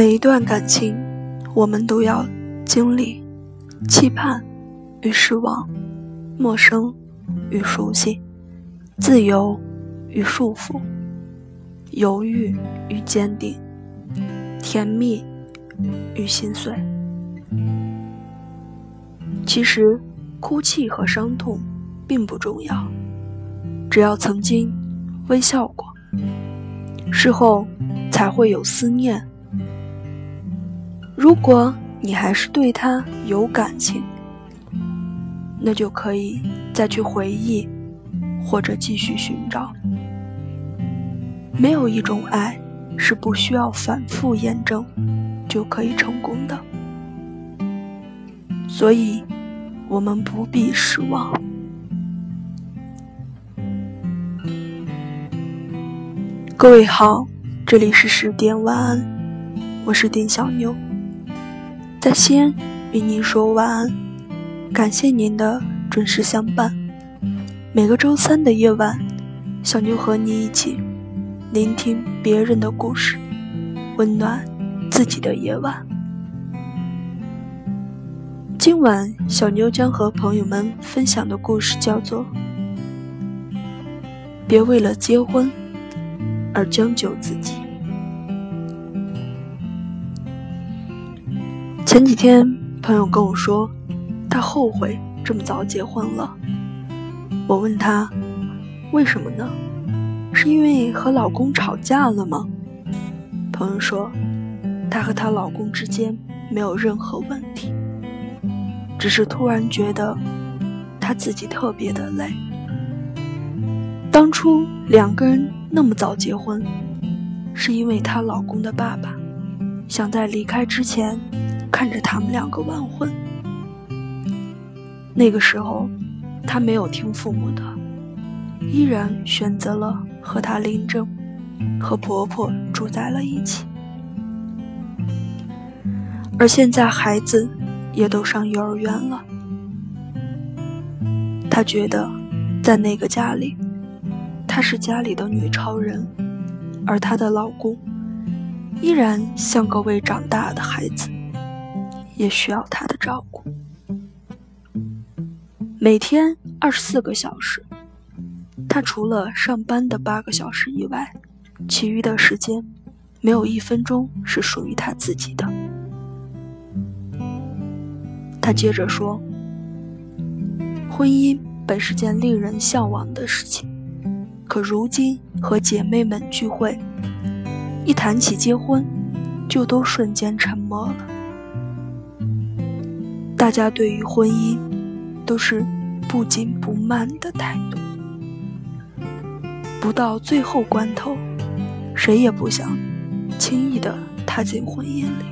每一段感情，我们都要经历期盼与失望，陌生与熟悉，自由与束缚，犹豫与坚定，甜蜜与心碎。其实，哭泣和伤痛并不重要，只要曾经微笑过，事后才会有思念。如果你还是对他有感情，那就可以再去回忆，或者继续寻找。没有一种爱是不需要反复验证就可以成功的，所以我们不必失望。各位好，这里是十点晚安，我是丁小妞。在西安与您说晚安，感谢您的准时相伴。每个周三的夜晚，小妞和你一起聆听别人的故事，温暖自己的夜晚。今晚，小妞将和朋友们分享的故事叫做《别为了结婚而将就自己》。前几天，朋友跟我说，他后悔这么早结婚了。我问他，为什么呢？是因为和老公吵架了吗？朋友说，她和她老公之间没有任何问题，只是突然觉得她自己特别的累。当初两个人那么早结婚，是因为她老公的爸爸想在离开之前。看着他们两个完婚，那个时候，她没有听父母的，依然选择了和他领证，和婆婆住在了一起。而现在孩子也都上幼儿园了，她觉得，在那个家里，她是家里的女超人，而她的老公依然像个未长大的孩子。也需要他的照顾。每天二十四个小时，他除了上班的八个小时以外，其余的时间没有一分钟是属于他自己的。他接着说：“婚姻本是件令人向往的事情，可如今和姐妹们聚会，一谈起结婚，就都瞬间沉默了。”大家对于婚姻都是不紧不慢的态度，不到最后关头，谁也不想轻易的踏进婚姻里。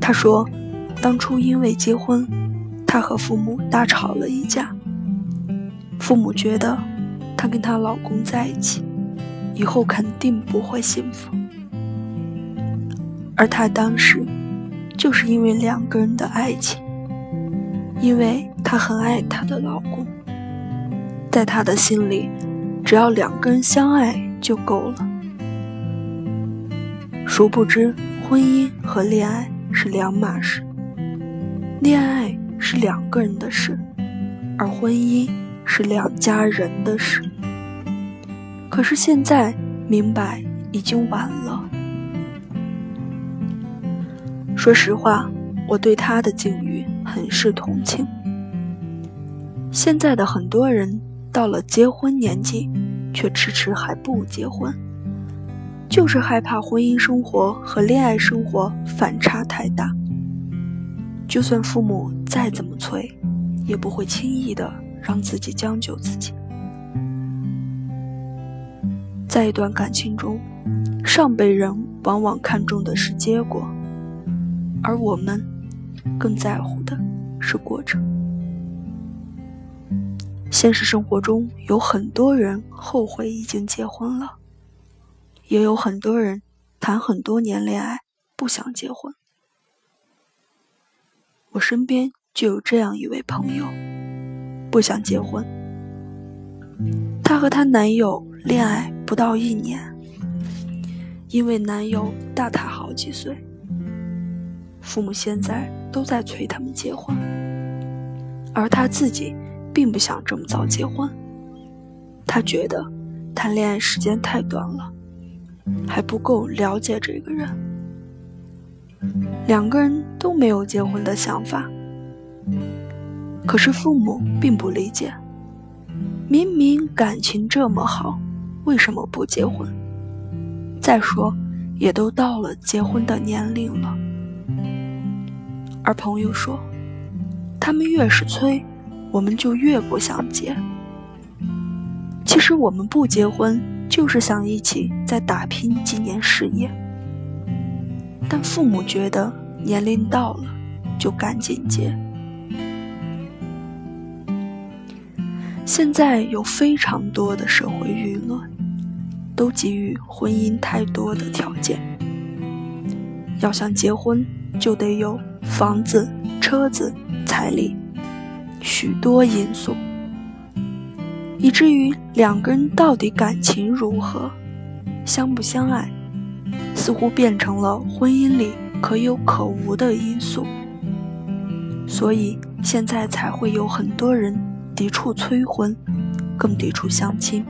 他说，当初因为结婚，他和父母大吵了一架，父母觉得她跟她老公在一起，以后肯定不会幸福，而她当时。就是因为两个人的爱情，因为她很爱她的老公，在她的心里，只要两个人相爱就够了。殊不知，婚姻和恋爱是两码事，恋爱是两个人的事，而婚姻是两家人的事。可是现在明白已经晚了。说实话，我对他的境遇很是同情。现在的很多人到了结婚年纪，却迟迟还不结婚，就是害怕婚姻生活和恋爱生活反差太大。就算父母再怎么催，也不会轻易的让自己将就自己。在一段感情中，上辈人往往看重的是结果。而我们更在乎的是过程。现实生活中有很多人后悔已经结婚了，也有很多人谈很多年恋爱不想结婚。我身边就有这样一位朋友，不想结婚。她和她男友恋爱不到一年，因为男友大她好几岁，父母现在都在催他们结婚，而他自己并不想这么早结婚。他觉得谈恋爱时间太短了，还不够了解这个人。两个人都没有结婚的想法，可是父母并不理解。明明感情这么好，为什么不结婚？再说，也都到了结婚的年龄了。而朋友说，他们越是催，我们就越不想结。其实我们不结婚，就是想一起再打拼几年事业。但父母觉得年龄到了，就赶紧结。现在有非常多的社会舆论。都给予婚姻太多的条件，要想结婚就得有房子、车子、彩礼，许多因素，以至于两个人到底感情如何、相不相爱，似乎变成了婚姻里可有可无的因素。所以现在才会有很多人抵触催婚，更抵触相亲。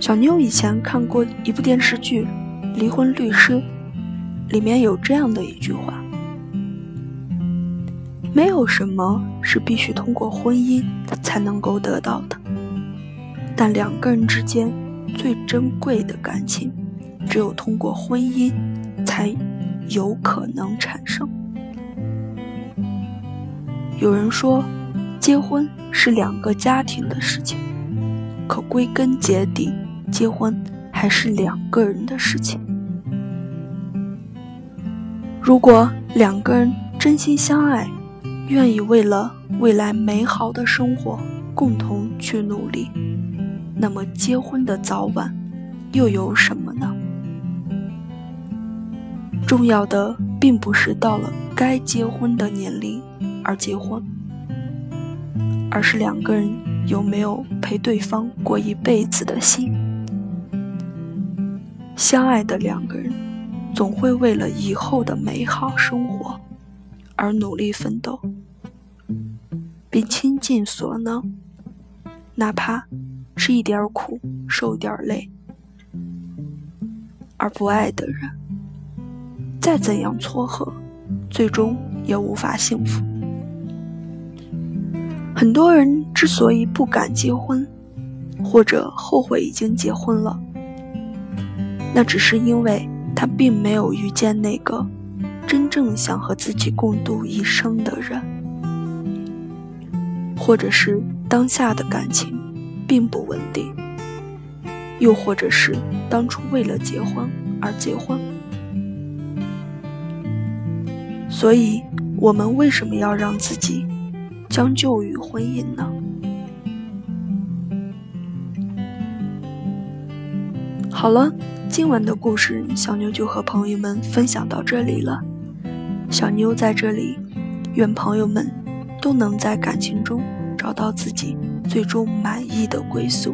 小妞以前看过一部电视剧《离婚律师》，里面有这样的一句话：“没有什么是必须通过婚姻才能够得到的，但两个人之间最珍贵的感情，只有通过婚姻才有可能产生。”有人说，结婚是两个家庭的事情，可归根结底。结婚还是两个人的事情。如果两个人真心相爱，愿意为了未来美好的生活共同去努力，那么结婚的早晚又有什么呢？重要的并不是到了该结婚的年龄而结婚，而是两个人有没有陪对方过一辈子的心。相爱的两个人，总会为了以后的美好生活而努力奋斗，并倾尽所能，哪怕吃一点苦、受一点累。而不爱的人，再怎样撮合，最终也无法幸福。很多人之所以不敢结婚，或者后悔已经结婚了。那只是因为他并没有遇见那个真正想和自己共度一生的人，或者是当下的感情并不稳定，又或者是当初为了结婚而结婚。所以，我们为什么要让自己将就于婚姻呢？好了。今晚的故事，小妞就和朋友们分享到这里了。小妞在这里，愿朋友们都能在感情中找到自己最终满意的归宿，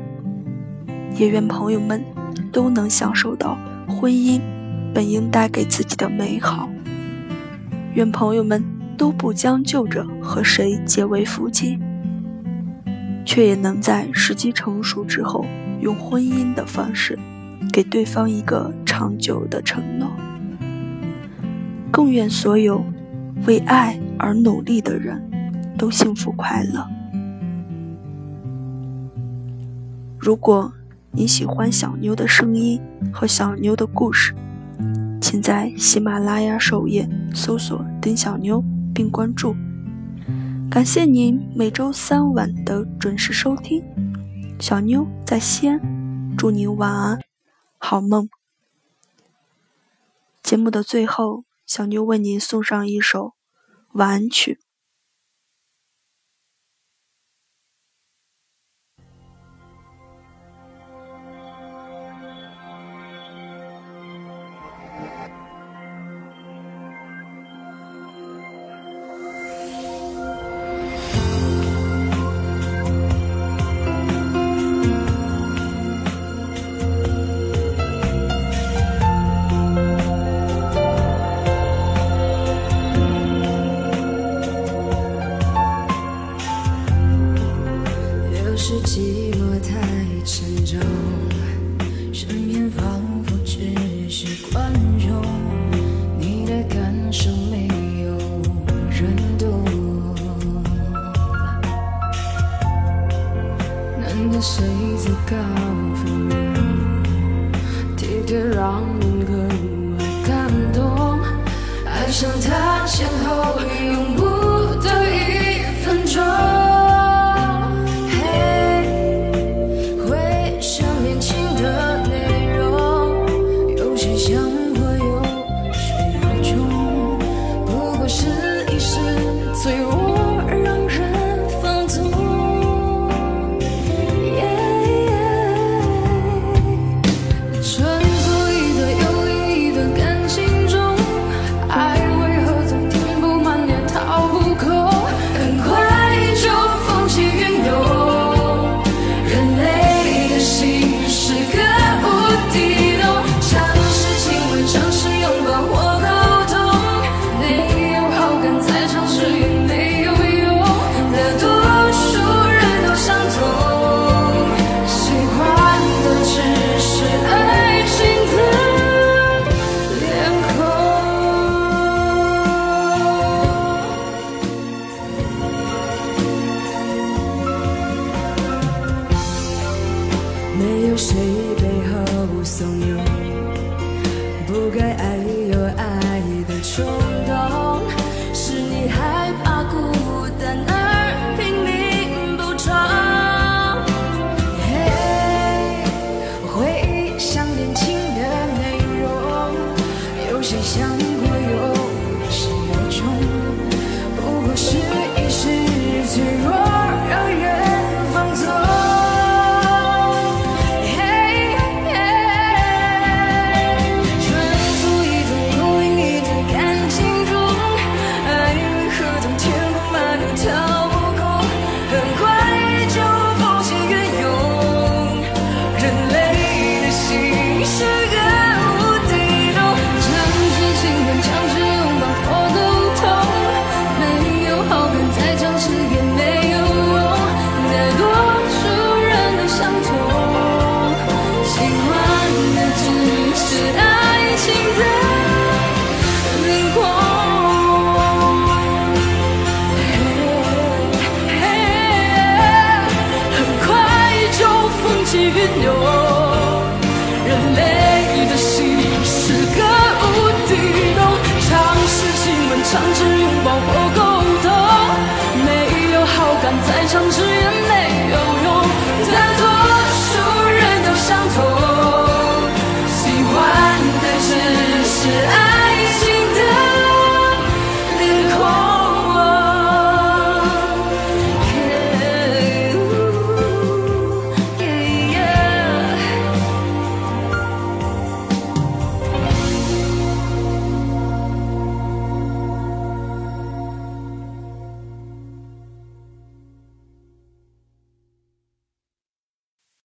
也愿朋友们都能享受到婚姻本应带给自己的美好。愿朋友们都不将就着和谁结为夫妻，却也能在时机成熟之后，用婚姻的方式。给对方一个长久的承诺，更愿所有为爱而努力的人都幸福快乐。如果你喜欢小妞的声音和小妞的故事，请在喜马拉雅首页搜索“丁小妞”并关注。感谢您每周三晚的准时收听，小妞在西安，祝您晚安。好梦。节目的最后，小妞为您送上一首晚安曲。身边